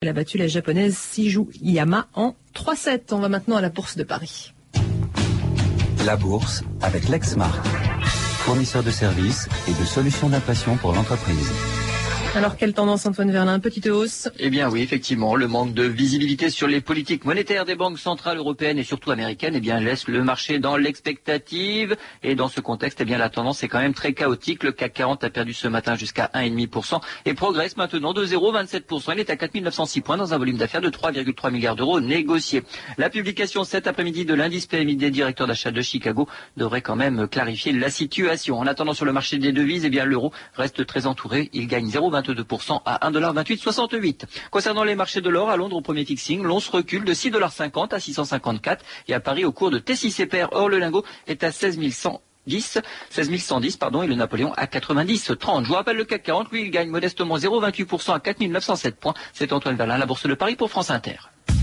Elle a battu la japonaise Siju Yama en 3-7. On va maintenant à la bourse de Paris. La bourse avec Lexmark, fournisseur de services et de solutions d'impression pour l'entreprise. Alors, quelle tendance, Antoine Verlin Petite hausse? Eh bien oui, effectivement, le manque de visibilité sur les politiques monétaires des banques centrales européennes et surtout américaines eh bien, laisse le marché dans l'expectative. Et dans ce contexte, eh bien, la tendance est quand même très chaotique. Le CAC 40 a perdu ce matin jusqu'à 1,5% et progresse maintenant de 0,27%. Il est à 4906 points dans un volume d'affaires de 3,3 milliards d'euros négociés. La publication cet après-midi de l'indice PMI des directeurs d'achat de Chicago devrait quand même clarifier la situation. En attendant sur le marché des devises, eh bien, l'euro reste très entouré. Il gagne 0,20 22% à 1,2868. Concernant les marchés de l'or, à Londres au premier fixing, l'on se recule de 6,50$ à 654 et à Paris au cours de T6CPR. Or, le lingot est à 16 110, 16 pardon, et le Napoléon à 90 30. Je vous rappelle le CAC 40, lui, il gagne modestement 0,28% à 4 907 points. C'est Antoine Verlin, la Bourse de Paris pour France Inter.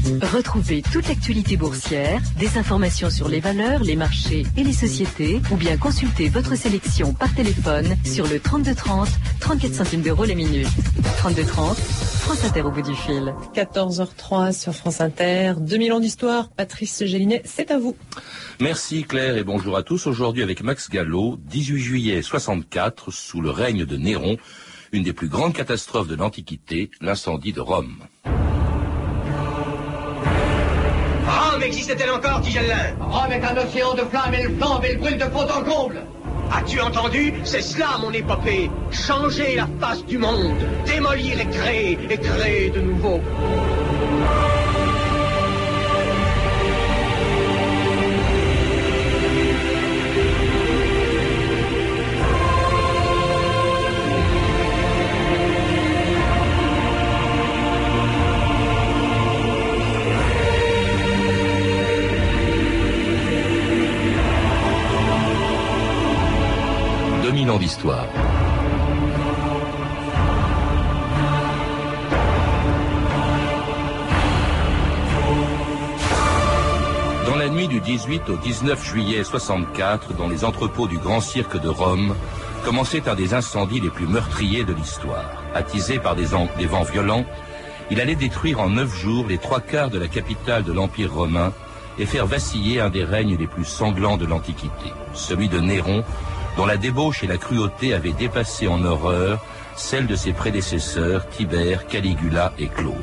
Retrouvez toute l'actualité boursière, des informations sur les valeurs, les marchés et les sociétés, ou bien consultez votre sélection par téléphone sur le 3230, 34 centimes d'euros la minute. 3230, France Inter au bout du fil. 14h03 sur France Inter, 2000 ans d'histoire. Patrice Gélinet, c'est à vous. Merci Claire et bonjour à tous. Aujourd'hui avec Max Gallo, 18 juillet 64, sous le règne de Néron, une des plus grandes catastrophes de l'Antiquité, l'incendie de Rome. Existe-t-elle encore, Tigelin Rome est un océan de flammes, elle flambe, elle brûle de fond en comble. As-tu entendu C'est cela mon épopée. Changer la face du monde Démolir et créer, et créer de nouveau 2000 ans d'histoire. Dans la nuit du 18 au 19 juillet 64, dans les entrepôts du Grand Cirque de Rome, commençait un des incendies les plus meurtriers de l'histoire. Attisé par des vents violents, il allait détruire en neuf jours les trois quarts de la capitale de l'Empire romain et faire vaciller un des règnes les plus sanglants de l'Antiquité, celui de Néron, dont la débauche et la cruauté avaient dépassé en horreur celle de ses prédécesseurs Tibère, Caligula et Claude.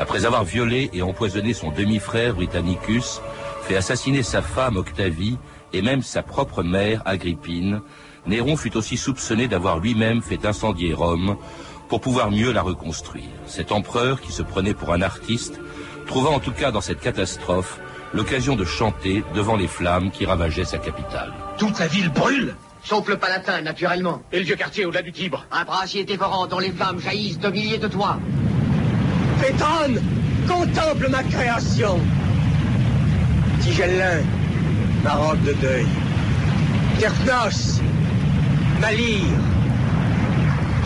Après avoir violé et empoisonné son demi-frère Britannicus, fait assassiner sa femme Octavie et même sa propre mère Agrippine, Néron fut aussi soupçonné d'avoir lui-même fait incendier Rome pour pouvoir mieux la reconstruire. Cet empereur, qui se prenait pour un artiste, trouva en tout cas dans cette catastrophe l'occasion de chanter devant les flammes qui ravageaient sa capitale. Toute la ville brûle Sauf le Palatin, naturellement. Et le vieux quartier au-delà du Tibre Un brasier dévorant dont les flammes jaillissent de milliers de toits. Pétone Contemple ma création Tigellin, ma robe de deuil. Terpnos, ma lyre.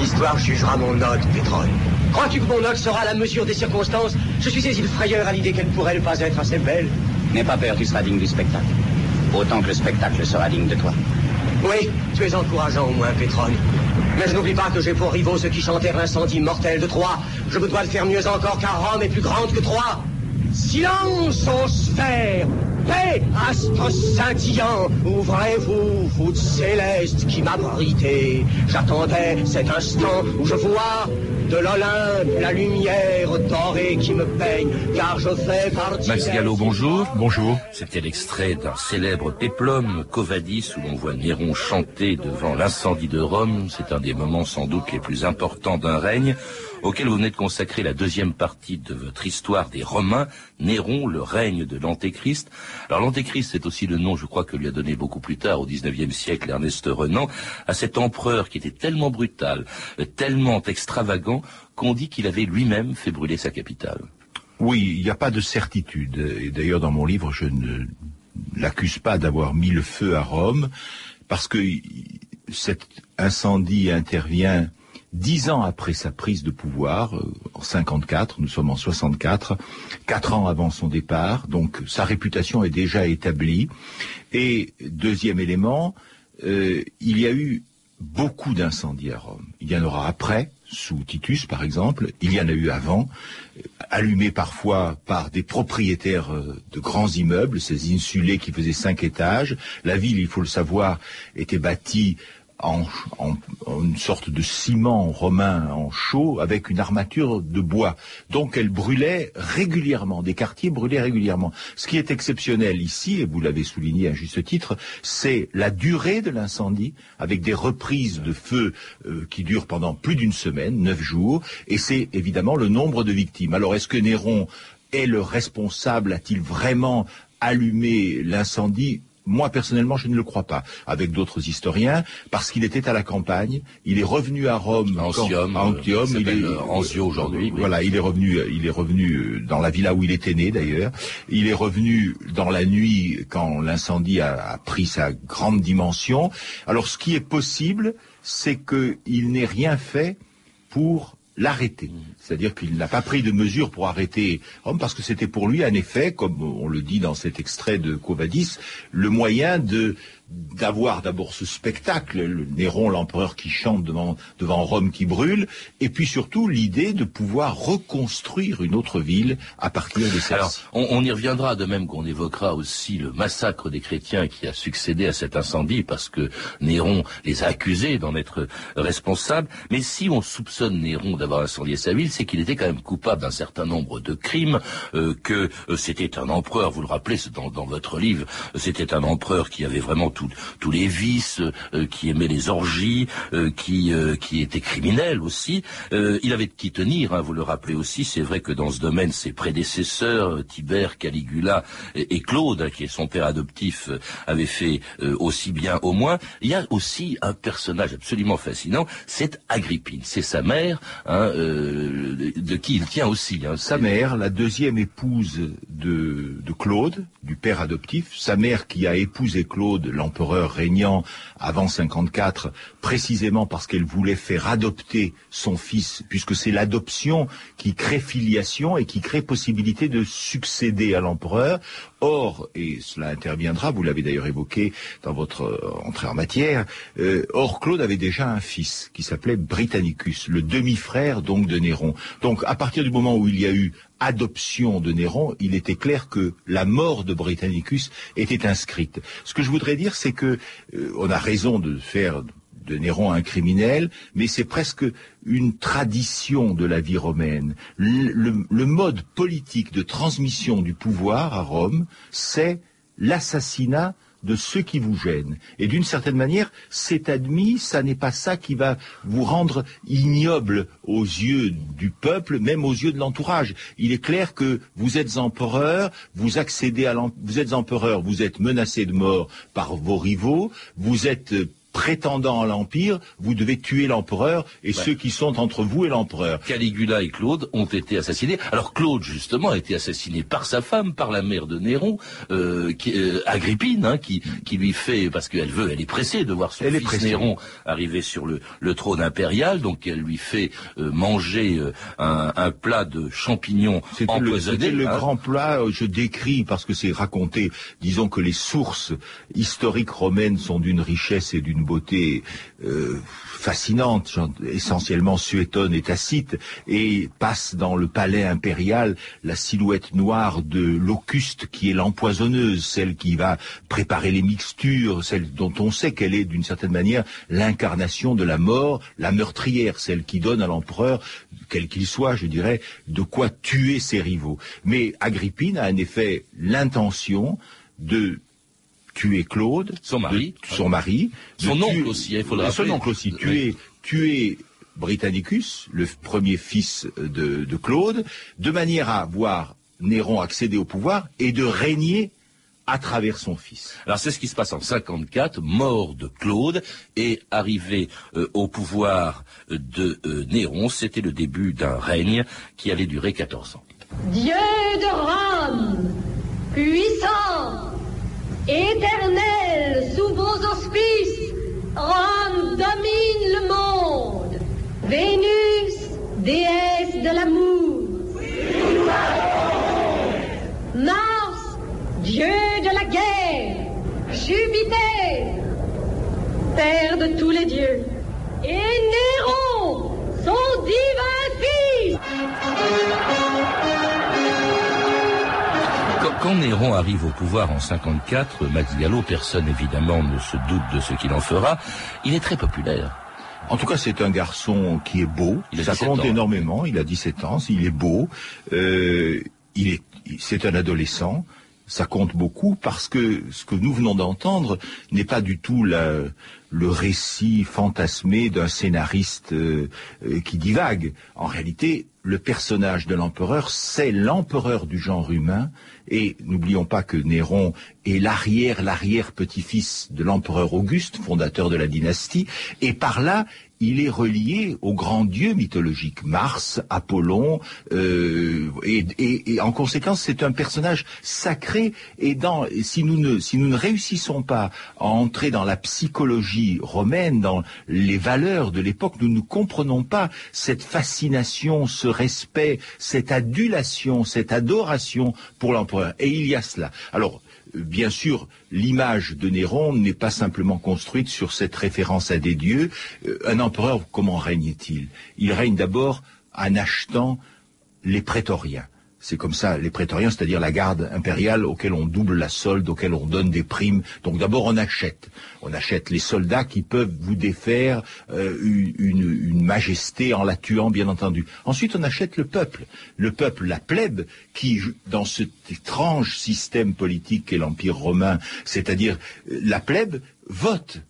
L'histoire jugera mon note, Pétrone. Crois-tu que mon note sera à la mesure des circonstances? Je suis saisi de frayeur à l'idée qu'elle pourrait ne pas être assez belle. N'aie pas peur, tu seras digne du spectacle. Autant que le spectacle sera digne de toi. Oui, tu es encourageant au moins, Pétrone. Mais je n'oublie pas que j'ai pour rivaux ceux qui chantèrent l'incendie mortel de Troie. Je me dois de faire mieux encore car Rome est plus grande que Troie. Silence aux sphères Paix, astre scintillant Ouvrez-vous, voûte céleste qui m'abritez J'attendais cet instant où je vois de l'Olympe la lumière dorée qui me peigne Car je fais partie... Max Gallo, bonjour. Bonjour. C'était l'extrait d'un célèbre péplum, Covadis, où l'on voit Néron chanter devant l'incendie de Rome. C'est un des moments sans doute les plus importants d'un règne auquel vous venez de consacrer la deuxième partie de votre histoire des Romains, Néron, le règne de l'Antéchrist. Alors l'Antéchrist, c'est aussi le nom, je crois, que lui a donné beaucoup plus tard, au XIXe siècle, Ernest Renan, à cet empereur qui était tellement brutal, euh, tellement extravagant, qu'on dit qu'il avait lui-même fait brûler sa capitale. Oui, il n'y a pas de certitude. Et d'ailleurs, dans mon livre, je ne l'accuse pas d'avoir mis le feu à Rome, parce que cet incendie intervient dix ans après sa prise de pouvoir, euh, en 54, nous sommes en 64, quatre ans avant son départ, donc sa réputation est déjà établie. Et deuxième élément, euh, il y a eu beaucoup d'incendies à Rome. Il y en aura après, sous Titus par exemple, il y en a eu avant, allumés parfois par des propriétaires euh, de grands immeubles, ces insulés qui faisaient cinq étages. La ville, il faut le savoir, était bâtie en, en, une sorte de ciment romain en chaud avec une armature de bois. Donc elle brûlait régulièrement, des quartiers brûlaient régulièrement. Ce qui est exceptionnel ici, et vous l'avez souligné à juste titre, c'est la durée de l'incendie avec des reprises de feu euh, qui durent pendant plus d'une semaine, neuf jours, et c'est évidemment le nombre de victimes. Alors est-ce que Néron est le responsable? A-t-il vraiment allumé l'incendie? Moi, personnellement, je ne le crois pas. Avec d'autres historiens, parce qu'il était à la campagne, il est revenu à Rome, à Antium, il est Anzio aujourd'hui. Voilà, il est revenu, il est revenu dans la villa où il était né d'ailleurs. Il est revenu dans la nuit quand l'incendie a, a, pris sa grande dimension. Alors, ce qui est possible, c'est qu'il n'ait rien fait pour l'arrêter. C'est-à-dire qu'il n'a pas pris de mesures pour arrêter Rome parce que c'était pour lui, en effet, comme on le dit dans cet extrait de Covadis, le moyen de d'avoir d'abord ce spectacle, le Néron, l'empereur qui chante devant, devant Rome qui brûle, et puis surtout l'idée de pouvoir reconstruire une autre ville à partir de celle-ci. Alors, on, on, y reviendra, de même qu'on évoquera aussi le massacre des chrétiens qui a succédé à cet incendie, parce que Néron les a accusés d'en être responsables. Mais si on soupçonne Néron d'avoir incendié sa ville, c'est qu'il était quand même coupable d'un certain nombre de crimes, euh, que euh, c'était un empereur, vous le rappelez dans, dans votre livre, c'était un empereur qui avait vraiment tout tous les vices, euh, qui aimait les orgies, euh, qui euh, qui était criminel aussi. il avait de qui tenir, hein, vous le rappelez aussi. C'est vrai que dans ce domaine, ses prédécesseurs, Tibère, Caligula et, et Claude, qui est son père adoptif, avaient fait aussi bien au moins. Il y a aussi un personnage absolument fascinant, c'est Agrippine, c'est sa mère, hein, de, qui il tient aussi. Hein, sa mère, la deuxième épouse de, de Claude, du père adoptif, sa mère qui a épousé Claude, l'empereur régnant avant 54, précisément parce qu'elle voulait faire adopter son fils, puisque c'est l'adoption qui crée filiation et qui crée possibilité de succéder à l'empereur. Or, et cela interviendra, vous l'avez d'ailleurs évoqué dans votre euh, entrée en matière, euh, or Claude avait déjà un fils qui s'appelait Britannicus, le demi-frère donc de Néron. Donc à partir du moment où il y a eu adoption de Néron, il était clair que la mort de Britannicus était inscrite. Ce que je voudrais dire, c'est que euh, on a raison de faire de Néron un criminel, mais c'est presque une tradition de la vie romaine. Le, le, le mode politique de transmission du pouvoir à Rome, c'est l'assassinat de ceux qui vous gênent. Et d'une certaine manière, c'est admis, ça n'est pas ça qui va vous rendre ignoble aux yeux du peuple, même aux yeux de l'entourage. Il est clair que vous êtes empereur, vous accédez à vous êtes empereur, vous êtes menacé de mort par vos rivaux, vous êtes prétendant à l'Empire, vous devez tuer l'empereur et ouais. ceux qui sont entre vous et l'empereur. Caligula et Claude ont été assassinés. Alors Claude, justement, a été assassiné par sa femme, par la mère de Néron, euh, qui, euh, Agrippine, hein, qui, qui lui fait, parce qu'elle veut, elle est pressée de voir son elle fils Néron arriver sur le, le, trône impérial, donc elle lui fait euh, manger euh, un, un, plat de champignons empoisonnés. C'était le, hein. grand plat, euh, je décris, parce que c'est raconté, disons que les sources historiques romaines sont d'une richesse et d'une beauté euh, fascinante, essentiellement suétone et tacite, et passe dans le palais impérial la silhouette noire de Locuste, qui est l'empoisonneuse, celle qui va préparer les mixtures, celle dont on sait qu'elle est d'une certaine manière l'incarnation de la mort, la meurtrière, celle qui donne à l'empereur, quel qu'il soit, je dirais, de quoi tuer ses rivaux. Mais Agrippine a en effet l'intention de tuer Claude, son mari, de, son mari, son oncle aussi, il faut le son oncle aussi, tuer, oui. tuer Britannicus, le premier fils de, de, Claude, de manière à voir Néron accéder au pouvoir et de régner à travers son fils. Alors c'est ce qui se passe en 54, mort de Claude et arrivé euh, au pouvoir de euh, Néron, c'était le début d'un règne qui allait durer 14 ans. Dieu de Rome, puissant, Éternel, sous vos auspices, Rome domine le monde. Vénus, déesse de l'amour. Mars, dieu de la guerre. Jupiter, père de tous les dieux. et Néron, son divin fils. Quand, Néron arrive au pouvoir en 54, Max Gallo, personne évidemment ne se doute de ce qu'il en fera, il est très populaire. En tout cas, c'est un garçon qui est beau. Il Ça 17 compte ans. énormément. Il a 17 ans. Il est beau. Euh, il est, c'est un adolescent. Ça compte beaucoup parce que ce que nous venons d'entendre n'est pas du tout la- le récit fantasmé d'un scénariste euh, euh, qui divague. En réalité, le personnage de l'empereur, c'est l'empereur du genre humain. Et n'oublions pas que Néron est l'arrière, l'arrière-petit-fils de l'empereur Auguste, fondateur de la dynastie. Et par là, il est relié aux grands dieux mythologiques, Mars, Apollon, euh, et, en conséquence, c'est un personnage sacré. Et si nous ne, si nous ne réussissons pas à entrer dans la psychologie romaine, dans les valeurs de l'époque, nous ne comprenons pas cette fascination, ce respect, cette adulation, cette adoration pour l'empereur. Et il y a cela. Alors, Bien sûr, l'image de Néron n'est pas simplement construite sur cette référence à des dieux. Euh, Un empereur, comment règne-t-il? Il règne d'abord en achetant les prétoriens. C'est comme ça, les prétoriens, c'est-à-dire la garde impériale auquel on double la solde, auquel on donne des primes. Donc d'abord on achète. On achète les soldats qui peuvent vous défaire euh, une, une- majesté en la tuant, bien entendu. Ensuite on achète le peuple. Le peuple, la plèbe, qui, dans cet étrange système politique qu'est l'Empire romain, c'est-à-dire euh, la plèbe, vote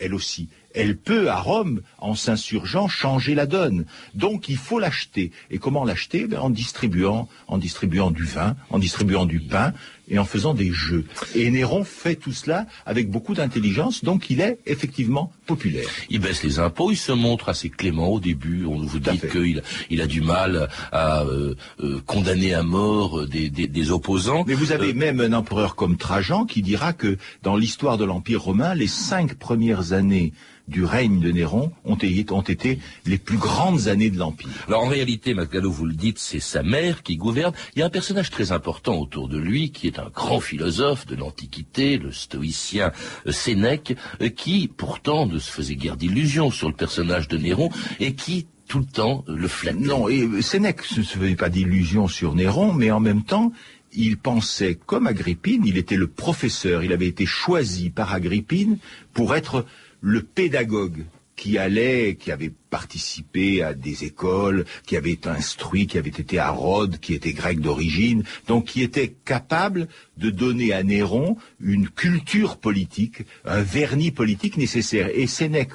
elle aussi. Elle peut, à Rome, en s'insurgeant, changer la donne. Donc, il faut l'acheter. Et comment l'acheter? Ben, En distribuant, en distribuant du vin, en distribuant du pain et en faisant des jeux. Et Néron fait tout cela avec beaucoup d'intelligence, donc il est effectivement populaire. Il baisse les impôts, il se montre assez clément au début. On vous dit qu'il il a du mal à euh, euh, condamner à mort des, des- des opposants. Mais vous avez Euh, même un empereur comme Trajan qui dira que dans l'histoire de l'Empire romain, les cinq premières années du règne de Néron ont été, ont été les plus grandes années de l'Empire. Alors en réalité, Macgallo, vous le dites, c'est sa mère qui gouverne. Il y a un personnage très important autour de lui, qui est un grand philosophe de l'Antiquité, le stoïcien euh, Sénèque, euh, qui pourtant ne se faisait guère d'illusions sur le personnage de Néron et qui tout le temps euh, le flattait. Non, et Sénèque ne se faisait pas d'illusions sur Néron, mais en même temps, il pensait comme Agrippine, il était le professeur, il avait été choisi par Agrippine pour être le pédagogue qui allait, qui avait participé à des écoles, qui avait été instruit, qui avait été à Rhodes, qui était grec d'origine, donc qui était capable de donner à Néron une culture politique, un vernis politique nécessaire. Et Sénèque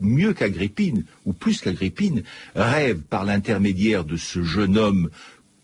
mieux qu'Agrippine, ou plus qu'Agrippine, rêve par l'intermédiaire de ce jeune homme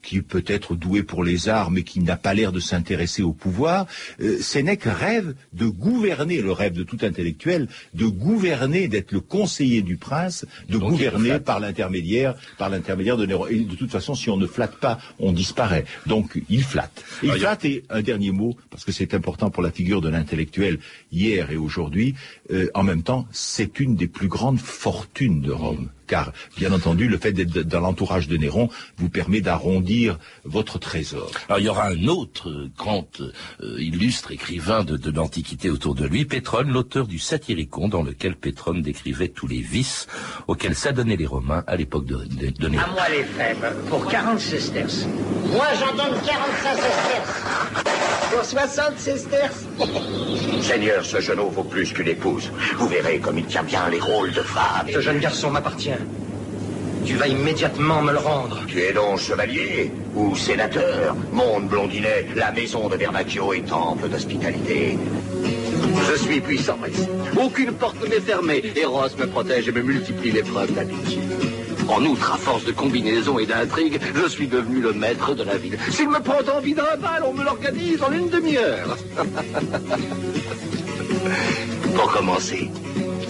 qui est peut-être doué pour les arts, mais qui n'a pas l'air de s'intéresser au pouvoir, euh, Sénèque rêve de gouverner, le rêve de tout intellectuel, de gouverner, d'être le conseiller du prince, de Donc, gouverner par l'intermédiaire, par l'intermédiaire de Néron. Et de toute façon, si on ne flatte pas, on disparaît. Donc, il flatte. Il a- flatte, et un dernier mot, parce que c'est important pour la figure de l'intellectuel hier et aujourd'hui, euh, en même temps, c'est une des plus grandes fortunes de Rome. Car, bien entendu, le fait d'être dans l'entourage de Néron vous permet d'arrondir votre trésor. Alors il y aura un autre euh, grand euh, illustre écrivain de, de l'Antiquité autour de lui, Pétrone, l'auteur du Satyricon, dans lequel Pétrone décrivait tous les vices auxquels s'adonnaient les Romains à l'époque de, de, de Néron. À moi les faibles, pour 40 sesterces. Moi, j'en donne 45 sesterces. Pour 60 sesterces. Seigneur, ce genou vaut plus qu'une épouse. Vous verrez comme il tient bien les rôles de femme. et- Ce jeune garçon m'appartient. Tu vas immédiatement me le rendre. Tu es donc chevalier ou sénateur Monde blondinet, la maison de Vernacchio est temple d'hospitalité. Je suis puissant ici. Aucune porte ne m'est fermée. Eros me protège et me multiplie les preuves d'amitié. En outre, à force de combinaisons et d'intrigues, je suis devenu le maître de la ville. S'il me prend envie d'un bal, on me l'organise en une demi-heure. Pour commencer,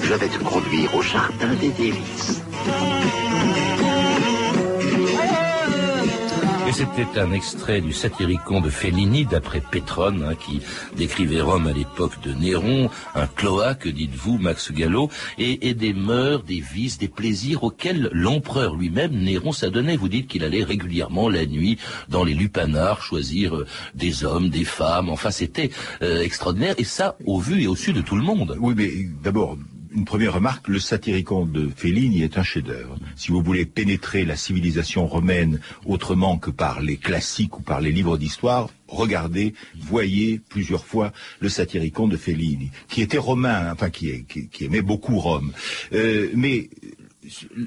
je vais te conduire au jardin des délices. C'était un extrait du Satyricon de Fellini, d'après Pétrone, hein, qui décrivait Rome à l'époque de Néron, un cloaque, dites-vous, Max Gallo, et, des mœurs, des vices, des plaisirs auxquels l'empereur lui-même, Néron, s'adonnait. Vous dites qu'il allait régulièrement la nuit dans les lupanards choisir euh, des hommes, des femmes, enfin c'était euh, extraordinaire, et ça au vu et au su de tout le monde. Oui, mais d'abord, une première remarque, le Satyricon de Fellini est un chef-d'œuvre. Si vous voulez pénétrer la civilisation romaine autrement que par les classiques ou par les livres d'histoire, regardez, voyez plusieurs fois le Satyricon de Fellini, qui était romain, enfin qui, qui, aimait beaucoup Rome. Euh, mais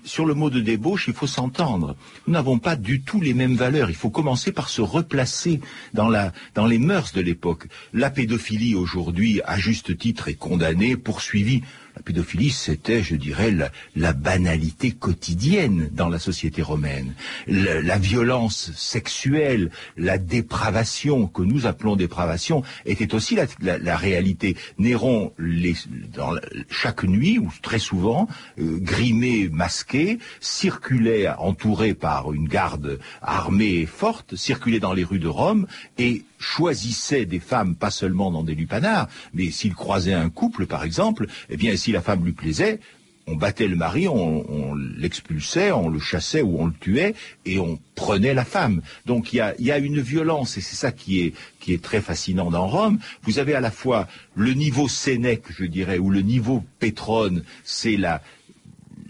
sur le mot de débauche, il faut s'entendre. Nous n'avons pas du tout les mêmes valeurs. Il faut commencer par se replacer dans, la, dans les mœurs de l'époque. La pédophilie aujourd'hui, à juste titre, est condamnée, poursuivie. La pédophilie, c'était, je dirais, la, banalité quotidienne dans la société romaine. La, violence sexuelle, la dépravation, que nous appelons dépravation, était aussi la, réalité. Néron, chaque nuit, ou très souvent, euh, grimé, masqué, circulait entouré par une garde armée forte, circulait dans les rues de Rome et choisissait des femmes, pas seulement dans des lupanards, mais s'il croisait un couple, par exemple, eh bien, si la femme lui plaisait, on battait le mari, on, l'expulsait, on le chassait ou on le tuait, et on prenait la femme. Donc il y a, une violence, et c'est ça qui est, qui est très fascinant dans Rome. Vous avez à la fois le niveau Sénèque, je dirais, ou le niveau Pétrone, c'est la,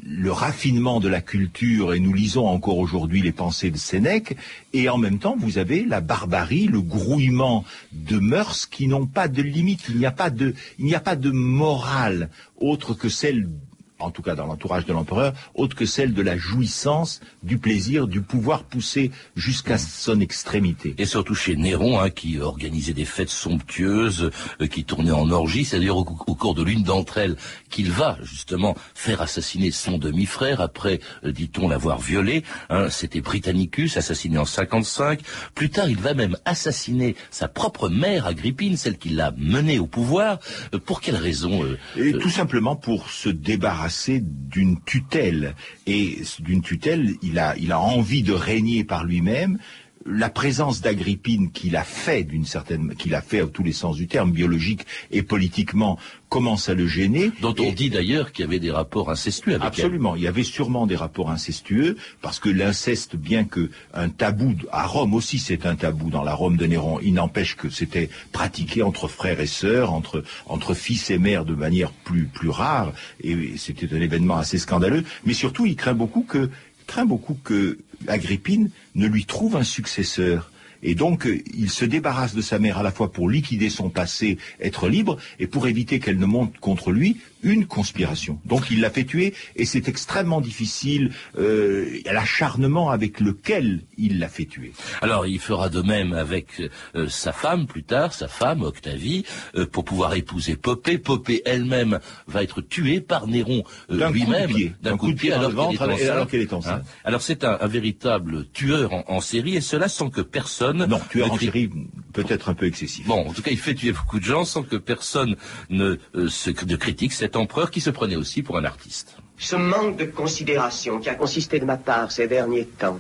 le raffinement de la culture, et nous lisons encore aujourd'hui les pensées de Sénèque, et en même temps, vous avez la barbarie, le grouillement de mœurs qui n'ont pas de limite. Il n'y a pas de, il n'y a pas de morale autre que celle en tout cas dans l'entourage de l'empereur, autre que celle de la jouissance, du plaisir, du pouvoir poussé jusqu'à son extrémité. Et surtout chez Néron, hein, qui organisait des fêtes somptueuses, euh, qui tournait en orgie, c'est d'ailleurs au, cours de l'une d'entre elles qu'il va justement faire assassiner son demi-frère, après, euh, dit-on, l'avoir violé. Hein, C'était Britannicus, assassiné en 55. Plus tard, il va même assassiner sa propre mère, Agrippine, celle qui l'a mené au pouvoir. Euh, pour quelle raison Et tout simplement pour se débarrasser d'une tutelle. Et d'une tutelle, il a, il a envie de régner par lui-même, la présence d'Agrippine qu'il a fait d'une certaine, qu'il a fait à tous les sens du terme, biologique et politiquement, commence à le gêner. Dont on dit d'ailleurs qu'il y avait des rapports incestueux avec Absolument, il y avait sûrement des rapports incestueux, parce que l'inceste, bien que un tabou, à Rome aussi c'est un tabou dans la Rome de Néron, il n'empêche que c'était pratiqué entre frères et sœurs, entre, entre fils et mères de manière plus, plus rare, et c'était un événement assez scandaleux, mais surtout il craint beaucoup que craint beaucoup que Agrippine ne lui trouve un successeur. Et donc, euh, il se débarrasse de sa mère à la fois pour liquider son passé, être libre, et pour éviter qu'elle ne monte contre lui une conspiration. Donc, il l'a fait tuer, et c'est extrêmement difficile euh, l'acharnement avec lequel il l'a fait tuer. Alors, il fera de même avec euh, sa femme plus tard, sa femme Octavie, pour pouvoir épouser Popée. Popée elle-même va être tuée par Néron lui-même d'un coup, de pied alors qu'elle est enceinte. Hein alors, c'est un, véritable tueur en série, et cela sans que personne non, tueur en série, peut-être un peu excessif. Bon, en tout cas, il fait tuer beaucoup de gens sans que personne ne, euh, se, critique cet empereur qui se prenait aussi pour un artiste. Ce manque de considération qui a consisté de ma part ces derniers temps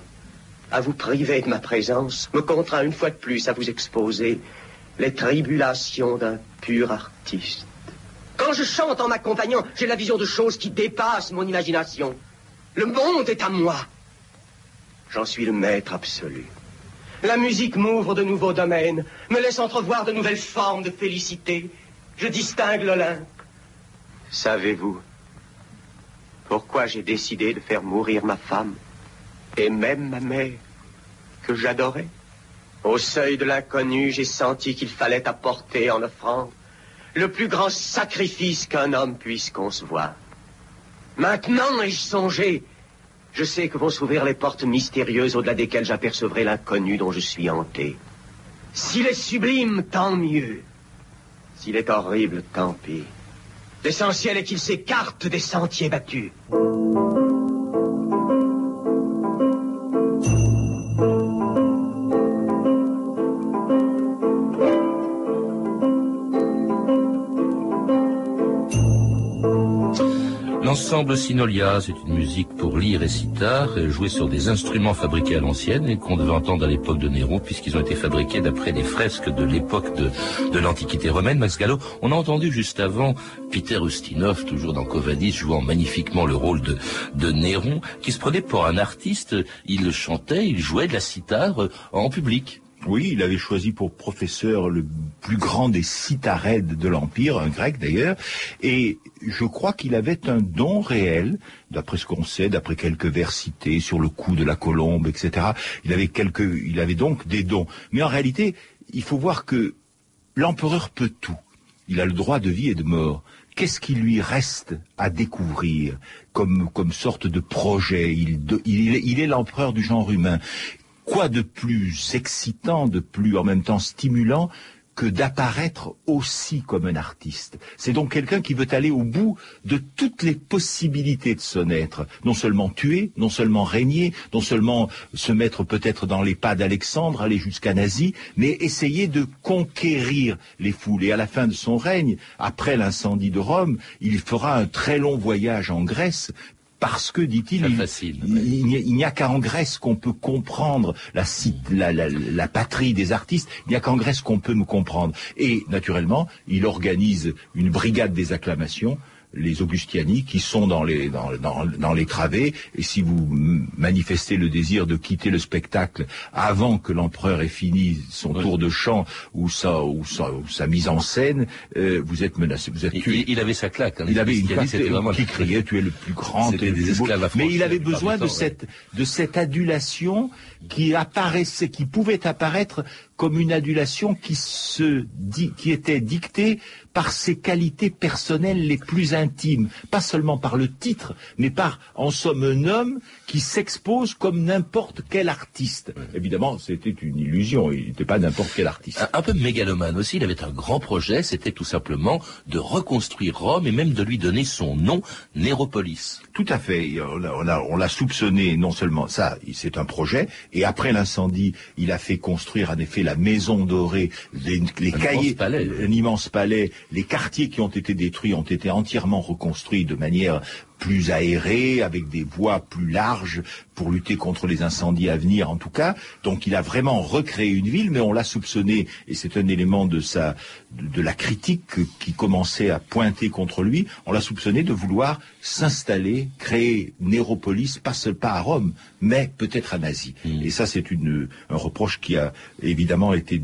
à vous priver de ma présence me contraint une fois de plus à vous exposer les tribulations d'un pur artiste. Quand je chante en m'accompagnant, j'ai la vision de choses qui dépassent mon imagination. Le monde est à moi. J'en suis le maître absolu. La musique m'ouvre de nouveaux domaines, me laisse entrevoir de nouvelles formes de félicité. Je distingue l'Olympe. Savez-vous pourquoi j'ai décidé de faire mourir ma femme et même ma mère que j'adorais? Au seuil de l'inconnu, j'ai senti qu'il fallait apporter en offrande le plus grand sacrifice qu'un homme puisse concevoir. Maintenant ai-je songé je sais que vont s'ouvrir les portes mystérieuses au-delà desquelles j'apercevrai l'inconnu dont je suis hanté. S'il est sublime, tant mieux. S'il est horrible, tant pis. L'essentiel est qu'il s'écarte des sentiers battus. L'ensemble Sinolia, c'est une musique pour lire et sitar, jouée sur des instruments fabriqués à l'ancienne et qu'on devait entendre à l'époque de Néron, puisqu'ils ont été fabriqués d'après des fresques de l'époque de, l'Antiquité romaine. Max Gallo, on a entendu juste avant Peter Ustinov, toujours dans Covadis, jouant magnifiquement le rôle de, de Néron, qui se prenait pour un artiste. Il chantait, il jouait de la sitar en public. Oui, il avait choisi pour professeur le plus grand des citarèdes de l'Empire, un grec d'ailleurs, et je crois qu'il avait un don réel, d'après ce qu'on sait, d'après quelques vers cités sur le cou de la colombe, etc. Il avait donc des dons. Mais en réalité, il faut voir que l'empereur peut tout. Il a le droit de vie et de mort. Qu'est-ce qui lui reste à découvrir comme, sorte de projet? Il est l'empereur du genre humain. Quoi de plus excitant, de plus en même temps stimulant que d'apparaître aussi comme un artiste? C'est donc quelqu'un qui veut aller au bout de toutes les possibilités de son être. Non seulement tuer, non seulement régner, non seulement se mettre peut-être dans les pas d'Alexandre, aller jusqu'à Nazi, mais essayer de conquérir les foules. Et à la fin de son règne, après l'incendie de Rome, il fera un très long voyage en Grèce parce que, dit-il, il, n'y a qu'en Grèce qu'on peut comprendre la, la, la, la, patrie des artistes, il n'y a qu'en Grèce qu'on peut me comprendre. Et, naturellement, il organise une brigade des acclamations les Augustiani qui sont dans les dans, dans, dans, les travées et si vous manifestez le désir de quitter le spectacle avant que l'empereur ait fini son tour de chant ou sa ou sa, ou sa mise en scène, euh, vous êtes menacé, vous êtes tué. Il, avait sa claque. Hein, il avait une claque qui criait tu es le plus grand, des mais il avait besoin de cette de cette adulation qui apparaissait, qui pouvait apparaître comme une adulation qui était dictée par ses qualités personnelles les plus intimes, pas seulement par le titre, mais par, en somme, un homme qui s'expose comme n'importe quel artiste. Évidemment, c'était une illusion, il n'était pas n'importe quel artiste. Un, peu mégalomane aussi, il avait un grand projet, c'était tout simplement de reconstruire Rome et même de lui donner son nom, Néropolis. Tout à fait, on l'a on soupçonné, non seulement ça, c'est un projet, et après l'incendie, il a fait construire en effet la maison dorée, les, cahiers, un immense palais, les quartiers qui ont été détruits ont été entièrement reconstruits de manière plus aérée, avec des voies plus larges pour lutter contre les incendies à venir en tout cas. Donc il a vraiment recréé une ville, mais on l'a soupçonné, et c'est un élément de sa de, la critique qui commençait à pointer contre lui, on l'a soupçonné de vouloir s'installer, créer Néropolis, pas seul pas à Rome, mais peut-être à Nazi. Mm. Et ça c'est un reproche qui a évidemment été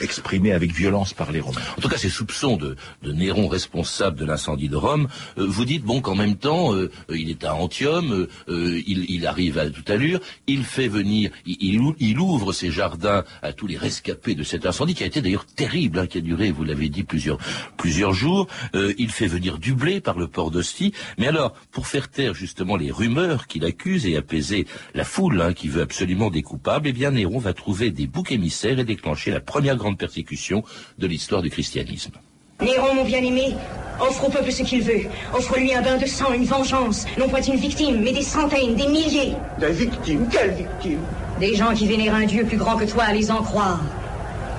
exprimé avec violence par les Romains. En tout cas, ces soupçons de, Néron responsable de l'incendie de Rome, euh, vous dites bon qu'en même temps, euh, il est à Antium, euh, il, arrive à toute allure, il fait venir, il, ouvre ses jardins à tous les rescapés de cet incendie qui a été d'ailleurs terrible, hein, qui a duré, vous l'avez dit, plusieurs plusieurs jours. il fait venir du blé par le port d'Ostie. Mais alors, pour faire taire justement les rumeurs qu'il accuse et apaiser la foule hein, qui veut absolument des coupables, eh bien Néron va trouver des boucs émissaires et déclencher la première grande persécution de l'histoire du christianisme. Néron, mon bien-aimé, offre au peuple ce qu'il veut. Offre-lui un bain de sang, une vengeance. Non point une victime, mais des centaines, des milliers. Des victimes Quelles victimes? Des gens qui vénèrent un Dieu plus grand que toi à les en croire.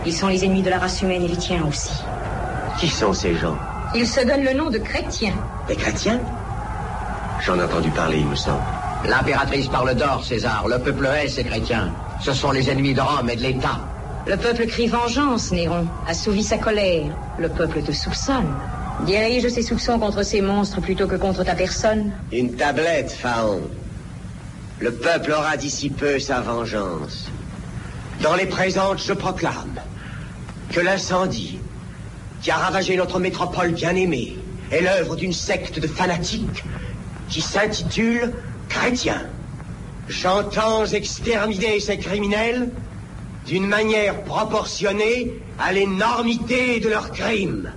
Ils sont les ennemis de la race humaine et les tiens aussi. Qui sont ces gens? Ils se donnent le nom de chrétiens. Des chrétiens? J'en ai entendu parler, il me semble. L'impératrice parle d'or, César. Le peuple hait ces chrétiens. Ce sont les ennemis de Rome et de l'État. Le peuple crie vengeance, Néron. Assouvis sa colère. Le peuple te soupçonne. Dirige ses soupçons contre ces monstres plutôt que contre ta personne. Une tablette, Pharaon. Le peuple aura d'ici peu sa vengeance. Dans les présentes, je proclame que l'incendie qui a ravagé notre métropole bien-aimée est l'œuvre d'une secte de fanatiques qui s'intitule chrétiens. J'entends exterminer ces criminels d'une manière proportionnée à l'énormité de leurs crimes.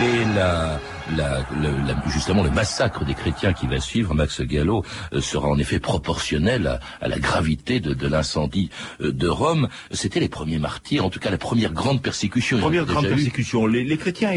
Et justement le massacre des chrétiens qui va suivre, Max Gallo, euh, sera en effet proportionnel à, la gravité de, l'incendie euh, de Rome. C'était les premiers martyrs, en tout cas la première grande persécution. Première grande persécution. Les, chrétiens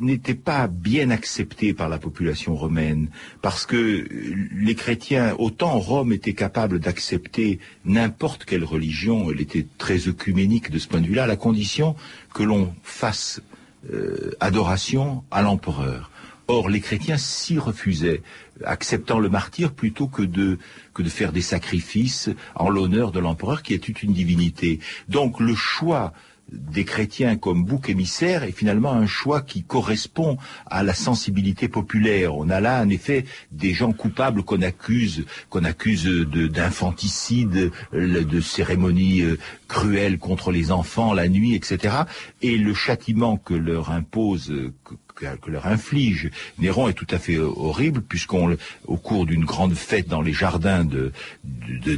n'étaient pas bien acceptés par la population romaine, parce que les chrétiens, autant Rome était capable d'accepter n'importe quelle religion, elle était très œcuménique de ce point de vue-là, à la condition que l'on fasse euh, adoration à l'empereur. Or, les chrétiens s'y refusaient, acceptant le martyr plutôt que de, que de faire des sacrifices en l'honneur de l'empereur qui était une divinité. Donc, le choix des chrétiens comme bouc émissaire est finalement un choix qui correspond à la sensibilité populaire. On a là en effet des gens coupables qu'on accuse, qu'on accuse d'infanticide, de, cérémonies euh, cruelles contre les enfants la nuit, etc. Et le châtiment que leur impose, que, leur inflige Néron est tout à fait horrible puisqu'on, au cours d'une grande fête dans les jardins de,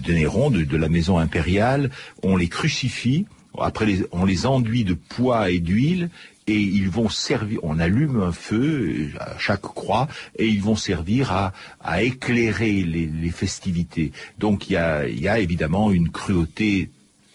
Néron, de, la maison impériale, on les crucifie. Après, on les enduit de poids et d'huile et ils vont servir, on allume un feu à chaque croix et ils vont servir à, éclairer les, festivités. Donc il y a évidemment une cruauté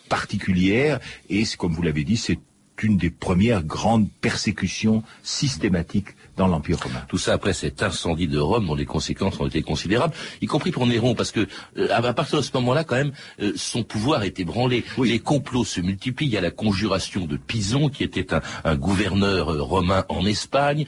particulière et comme vous l'avez dit, c'est une des premières grandes persécutions systématiques dans l'Empire romain. Tout ça après cet incendie de Rome dont les conséquences ont été considérables, y compris pour Néron, parce que euh, à partir de ce moment-là, quand même, euh, son pouvoir est ébranlé. Les complots se multiplient. Il y a la conjuration de Pison, qui était un, gouverneur euh, romain en Espagne,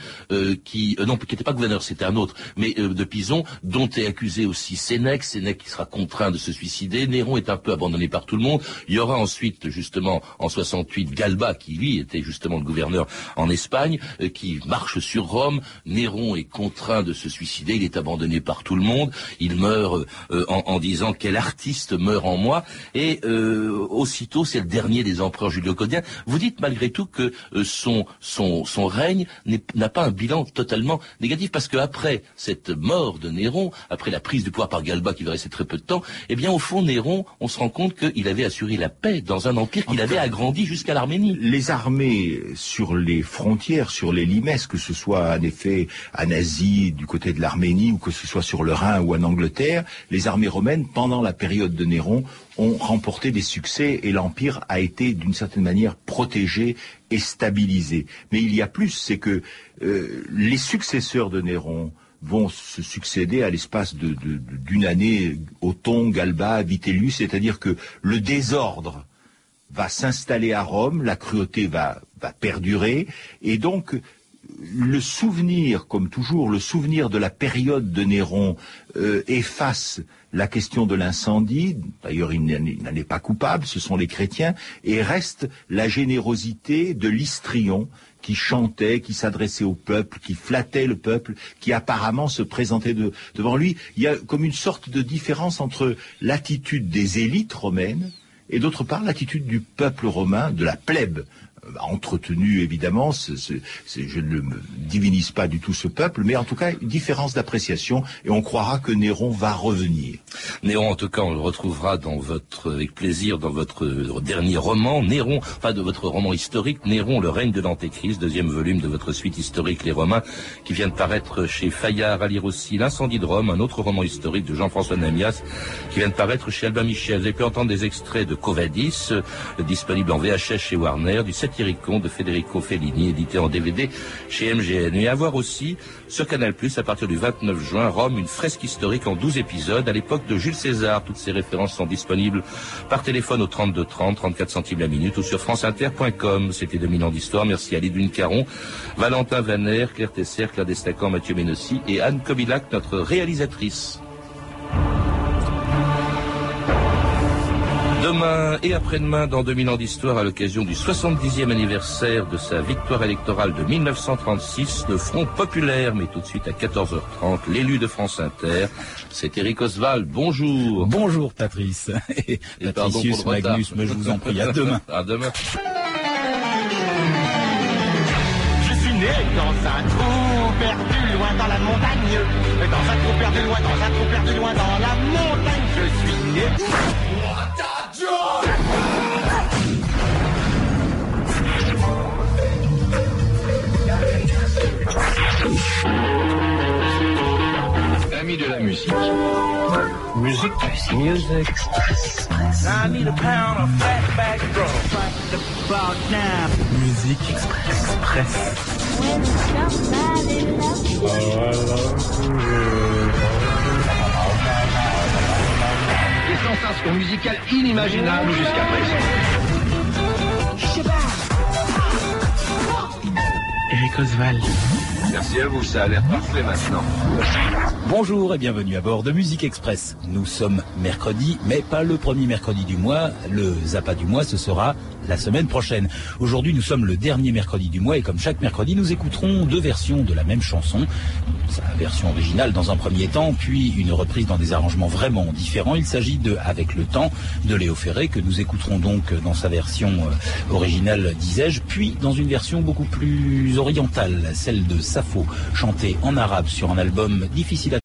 qui non, qui n'était pas gouverneur, c'était un autre, mais de Pison, dont est accusé aussi Sénèque. Sénèque qui sera contraint de se suicider. Néron est un peu abandonné par tout le monde. Il y aura ensuite, justement, en 68, Galba, qui lui était justement le gouverneur en Espagne, qui marche sur Rome Néron est contraint de se suicider, il est abandonné par tout le monde, il meurt euh, en, disant quel artiste meurt en moi, et euh, aussitôt c'est le dernier des empereurs julio-codiens. Vous dites malgré tout que euh, son, son, son règne n'a pas un bilan totalement négatif, parce qu'après cette mort de Néron, après la prise du pouvoir par Galba qui va rester très peu de temps, eh bien au fond Néron, on se rend compte qu'il avait assuré la paix dans un empire qu'il avait agrandi jusqu'à l'Arménie. Les armées sur les frontières, sur les limesses, que ce soit en effet en Asie, du côté de l'Arménie, ou que ce soit sur le Rhin ou en Angleterre, les armées romaines, pendant la période de Néron, ont remporté des succès et l'Empire a été d'une certaine manière protégé et stabilisé. Mais il y a plus, c'est que euh, les successeurs de Néron, vont se succéder à l'espace d'une année, Othon, Galba, Vitellius, c'est-à-dire que le désordre va s'installer à Rome, la cruauté va, va perdurer, et donc le souvenir, comme toujours, le souvenir de la période de Néron euh, efface la question de l'incendie, d'ailleurs il n'en est pas coupable, ce sont les chrétiens, et reste la générosité de l'Istrion qui chantait, qui s'adressait au peuple, qui flattait le peuple, qui apparemment se présentait devant lui. Il y a comme une sorte de différence entre l'attitude des élites romaines et d'autre part l'attitude du peuple romain, de la plèbe entretenu évidemment, je ne divinise pas du tout ce peuple, mais en tout cas une différence d'appréciation et on croira que Néron va revenir. Néron, en tout cas, on le retrouvera avec plaisir dans votre dernier roman, Néron, enfin de votre roman historique, Néron, le règne de l'Antéchrist, deuxième volume de votre suite historique Les Romains, qui vient de paraître chez Fayard, à lire aussi L'incendie de Rome, un autre roman historique de Jean-François Namias, qui vient de paraître chez Albin Michel. Vous avez pu entendre des extraits de Covadis, euh, disponible en VHS chez Warner, du Satyricon de Federico Fellini, édité en DVD chez MGN. Et à voir aussi sur Canal+, à partir du 29 juin, Rome, une fresque historique en 12 épisodes à l'époque de Jules César. Toutes ces références sont disponibles par téléphone au 32 30, 34 centimes la minute ou sur franceinter.com. C'était 2000 ans d'histoire. Merci à Lidwin Caron, Valentin Vaner, Claire Tesser, Claire Destacan, Mathieu Ménossi et Anne Kobilac, notre réalisatrice. Demain et après-demain, dans 2000 ans d'histoire, à l'occasion du 70e anniversaire de sa victoire électorale de 1936, le Front populaire, mais tout de suite à 14h30, l'élu de France Inter, c'est Eric Oswald. Bonjour. Bonjour Patrice. Et, Patricius Magnus, mais je vous en prie, à demain. à demain. Je suis né dans un trou perdu loin dans la montagne. Dans un trou perdu loin, dans un trou perdu loin dans la montagne. Je suis né... Ami de la musique. Musique. Music. I need a pound of fatback drum. Musique Express. Des sensations musicales inimaginables jusqu'à présent. Eric Oswald. Merci à vous, ça a l'air parfait maintenant. Bonjour et bienvenue à bord de Musique Express. Nous sommes mercredi, mais pas le premier mercredi du mois. Le Zappa du mois, ce sera la semaine prochaine. Aujourd'hui, nous sommes le dernier mercredi du mois et comme chaque mercredi, nous écouterons deux versions de la même chanson. Sa version originale dans un premier temps, puis une reprise dans des arrangements vraiment différents. Il s'agit de Avec le temps de Léo Ferré que nous écouterons donc dans sa version euh, originale, disais-je, puis dans une version beaucoup plus orientale, celle de Sappho, chantée en arabe sur un album difficile à